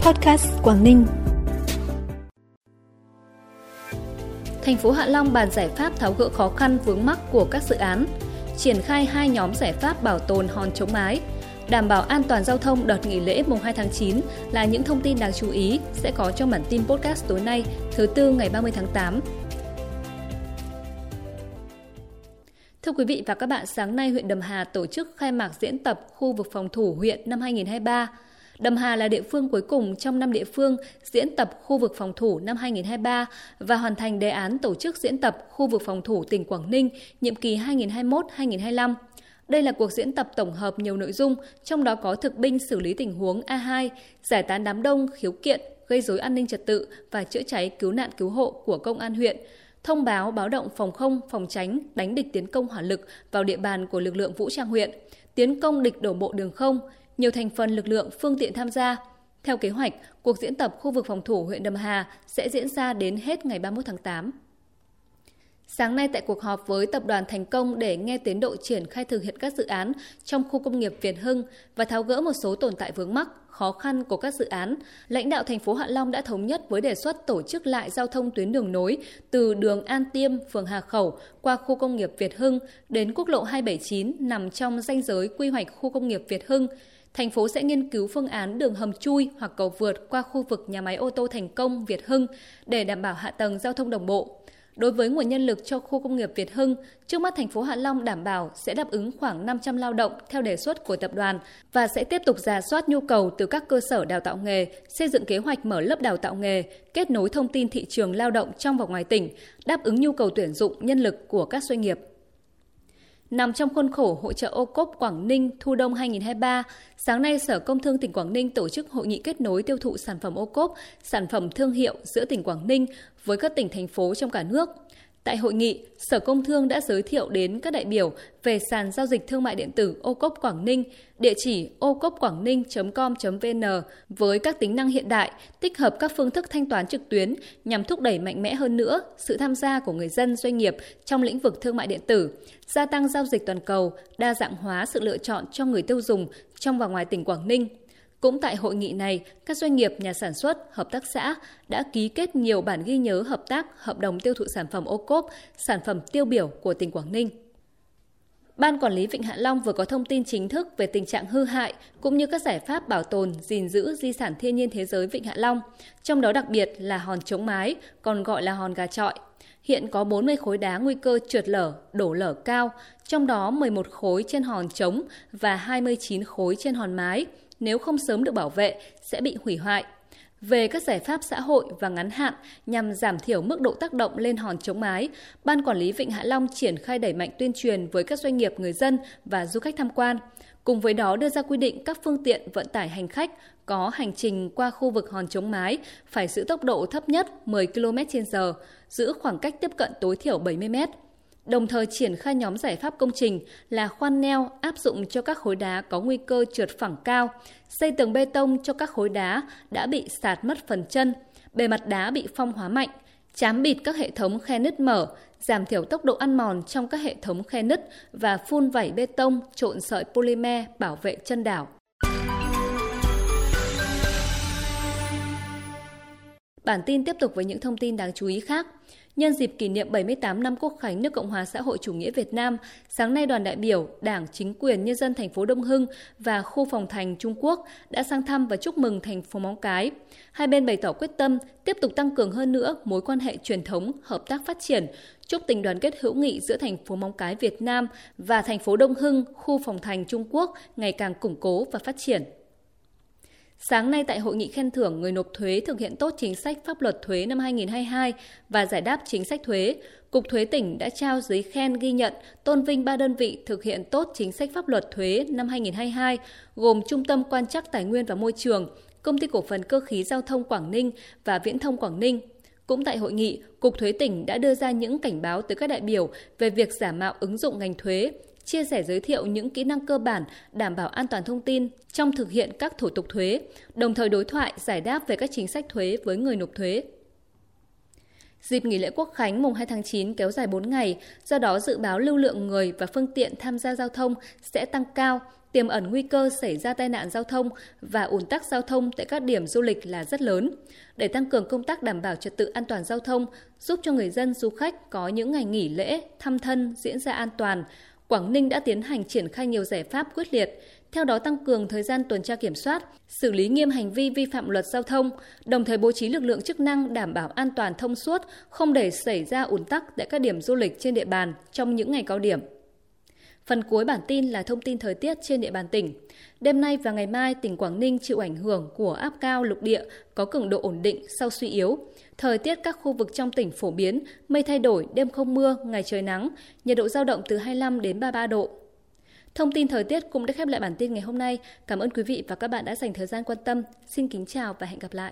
Podcast Quảng Ninh. Thành phố Hạ Long bàn giải pháp tháo gỡ khó khăn vướng mắc của các dự án, triển khai hai nhóm giải pháp bảo tồn hòn chống mái, đảm bảo an toàn giao thông đợt nghỉ lễ mùng 2 tháng 9 là những thông tin đáng chú ý sẽ có trong bản tin podcast tối nay, thứ tư ngày 30 tháng 8. Thưa quý vị và các bạn, sáng nay huyện Đầm Hà tổ chức khai mạc diễn tập khu vực phòng thủ huyện năm 2023. Đầm Hà là địa phương cuối cùng trong năm địa phương diễn tập khu vực phòng thủ năm 2023 và hoàn thành đề án tổ chức diễn tập khu vực phòng thủ tỉnh Quảng Ninh nhiệm kỳ 2021-2025. Đây là cuộc diễn tập tổng hợp nhiều nội dung, trong đó có thực binh xử lý tình huống A2, giải tán đám đông, khiếu kiện, gây dối an ninh trật tự và chữa cháy cứu nạn cứu hộ của công an huyện, thông báo báo động phòng không, phòng tránh, đánh địch tiến công hỏa lực vào địa bàn của lực lượng vũ trang huyện, tiến công địch đổ bộ đường không, nhiều thành phần lực lượng phương tiện tham gia. Theo kế hoạch, cuộc diễn tập khu vực phòng thủ huyện Đầm Hà sẽ diễn ra đến hết ngày 31 tháng 8. Sáng nay tại cuộc họp với tập đoàn Thành Công để nghe tiến độ triển khai thực hiện các dự án trong khu công nghiệp Việt Hưng và tháo gỡ một số tồn tại vướng mắc, khó khăn của các dự án, lãnh đạo thành phố Hạ Long đã thống nhất với đề xuất tổ chức lại giao thông tuyến đường nối từ đường An Tiêm, phường Hà Khẩu qua khu công nghiệp Việt Hưng đến quốc lộ 279 nằm trong danh giới quy hoạch khu công nghiệp Việt Hưng thành phố sẽ nghiên cứu phương án đường hầm chui hoặc cầu vượt qua khu vực nhà máy ô tô thành công Việt Hưng để đảm bảo hạ tầng giao thông đồng bộ. Đối với nguồn nhân lực cho khu công nghiệp Việt Hưng, trước mắt thành phố Hạ Long đảm bảo sẽ đáp ứng khoảng 500 lao động theo đề xuất của tập đoàn và sẽ tiếp tục giả soát nhu cầu từ các cơ sở đào tạo nghề, xây dựng kế hoạch mở lớp đào tạo nghề, kết nối thông tin thị trường lao động trong và ngoài tỉnh, đáp ứng nhu cầu tuyển dụng nhân lực của các doanh nghiệp. Nằm trong khuôn khổ hội trợ ô cốp Quảng Ninh Thu Đông 2023, sáng nay Sở Công Thương tỉnh Quảng Ninh tổ chức hội nghị kết nối tiêu thụ sản phẩm ô cốp, sản phẩm thương hiệu giữa tỉnh Quảng Ninh với các tỉnh thành phố trong cả nước. Tại hội nghị, Sở Công Thương đã giới thiệu đến các đại biểu về sàn giao dịch thương mại điện tử ô cốp Quảng Ninh, địa chỉ ô cốp quảng ninh.com.vn với các tính năng hiện đại, tích hợp các phương thức thanh toán trực tuyến nhằm thúc đẩy mạnh mẽ hơn nữa sự tham gia của người dân doanh nghiệp trong lĩnh vực thương mại điện tử, gia tăng giao dịch toàn cầu, đa dạng hóa sự lựa chọn cho người tiêu dùng trong và ngoài tỉnh Quảng Ninh cũng tại hội nghị này, các doanh nghiệp, nhà sản xuất, hợp tác xã đã ký kết nhiều bản ghi nhớ hợp tác, hợp đồng tiêu thụ sản phẩm ô cốp, sản phẩm tiêu biểu của tỉnh Quảng Ninh. Ban Quản lý Vịnh Hạ Long vừa có thông tin chính thức về tình trạng hư hại cũng như các giải pháp bảo tồn, gìn giữ di sản thiên nhiên thế giới Vịnh Hạ Long, trong đó đặc biệt là hòn chống mái, còn gọi là hòn gà trọi. Hiện có 40 khối đá nguy cơ trượt lở, đổ lở cao, trong đó 11 khối trên hòn trống và 29 khối trên hòn mái, nếu không sớm được bảo vệ sẽ bị hủy hoại. Về các giải pháp xã hội và ngắn hạn nhằm giảm thiểu mức độ tác động lên hòn chống mái, Ban Quản lý Vịnh Hạ Long triển khai đẩy mạnh tuyên truyền với các doanh nghiệp, người dân và du khách tham quan. Cùng với đó đưa ra quy định các phương tiện vận tải hành khách có hành trình qua khu vực hòn chống mái phải giữ tốc độ thấp nhất 10 km/h, giữ khoảng cách tiếp cận tối thiểu 70 m đồng thời triển khai nhóm giải pháp công trình là khoan neo áp dụng cho các khối đá có nguy cơ trượt phẳng cao, xây tường bê tông cho các khối đá đã bị sạt mất phần chân, bề mặt đá bị phong hóa mạnh, chám bịt các hệ thống khe nứt mở, giảm thiểu tốc độ ăn mòn trong các hệ thống khe nứt và phun vảy bê tông trộn sợi polymer bảo vệ chân đảo. Bản tin tiếp tục với những thông tin đáng chú ý khác. Nhân dịp kỷ niệm 78 năm Quốc khánh nước Cộng hòa xã hội chủ nghĩa Việt Nam, sáng nay đoàn đại biểu, Đảng, chính quyền nhân dân thành phố Đông Hưng và khu phòng thành Trung Quốc đã sang thăm và chúc mừng thành phố Móng Cái. Hai bên bày tỏ quyết tâm tiếp tục tăng cường hơn nữa mối quan hệ truyền thống, hợp tác phát triển, chúc tình đoàn kết hữu nghị giữa thành phố Móng Cái Việt Nam và thành phố Đông Hưng, khu phòng thành Trung Quốc ngày càng củng cố và phát triển. Sáng nay tại hội nghị khen thưởng người nộp thuế thực hiện tốt chính sách pháp luật thuế năm 2022 và giải đáp chính sách thuế, Cục Thuế tỉnh đã trao giấy khen ghi nhận tôn vinh ba đơn vị thực hiện tốt chính sách pháp luật thuế năm 2022, gồm Trung tâm Quan trắc Tài nguyên và Môi trường, Công ty Cổ phần Cơ khí Giao thông Quảng Ninh và Viễn thông Quảng Ninh. Cũng tại hội nghị, Cục Thuế tỉnh đã đưa ra những cảnh báo tới các đại biểu về việc giả mạo ứng dụng ngành thuế, chia sẻ giới thiệu những kỹ năng cơ bản đảm bảo an toàn thông tin trong thực hiện các thủ tục thuế, đồng thời đối thoại giải đáp về các chính sách thuế với người nộp thuế. Dịp nghỉ lễ Quốc khánh mùng 2 tháng 9 kéo dài 4 ngày, do đó dự báo lưu lượng người và phương tiện tham gia giao thông sẽ tăng cao, tiềm ẩn nguy cơ xảy ra tai nạn giao thông và ùn tắc giao thông tại các điểm du lịch là rất lớn. Để tăng cường công tác đảm bảo trật tự an toàn giao thông, giúp cho người dân du khách có những ngày nghỉ lễ, thăm thân diễn ra an toàn, Quảng Ninh đã tiến hành triển khai nhiều giải pháp quyết liệt, theo đó tăng cường thời gian tuần tra kiểm soát, xử lý nghiêm hành vi vi phạm luật giao thông, đồng thời bố trí lực lượng chức năng đảm bảo an toàn thông suốt, không để xảy ra ùn tắc tại các điểm du lịch trên địa bàn trong những ngày cao điểm. Phần cuối bản tin là thông tin thời tiết trên địa bàn tỉnh. Đêm nay và ngày mai, tỉnh Quảng Ninh chịu ảnh hưởng của áp cao lục địa có cường độ ổn định sau suy yếu. Thời tiết các khu vực trong tỉnh phổ biến, mây thay đổi, đêm không mưa, ngày trời nắng, nhiệt độ giao động từ 25 đến 33 độ. Thông tin thời tiết cũng đã khép lại bản tin ngày hôm nay. Cảm ơn quý vị và các bạn đã dành thời gian quan tâm. Xin kính chào và hẹn gặp lại.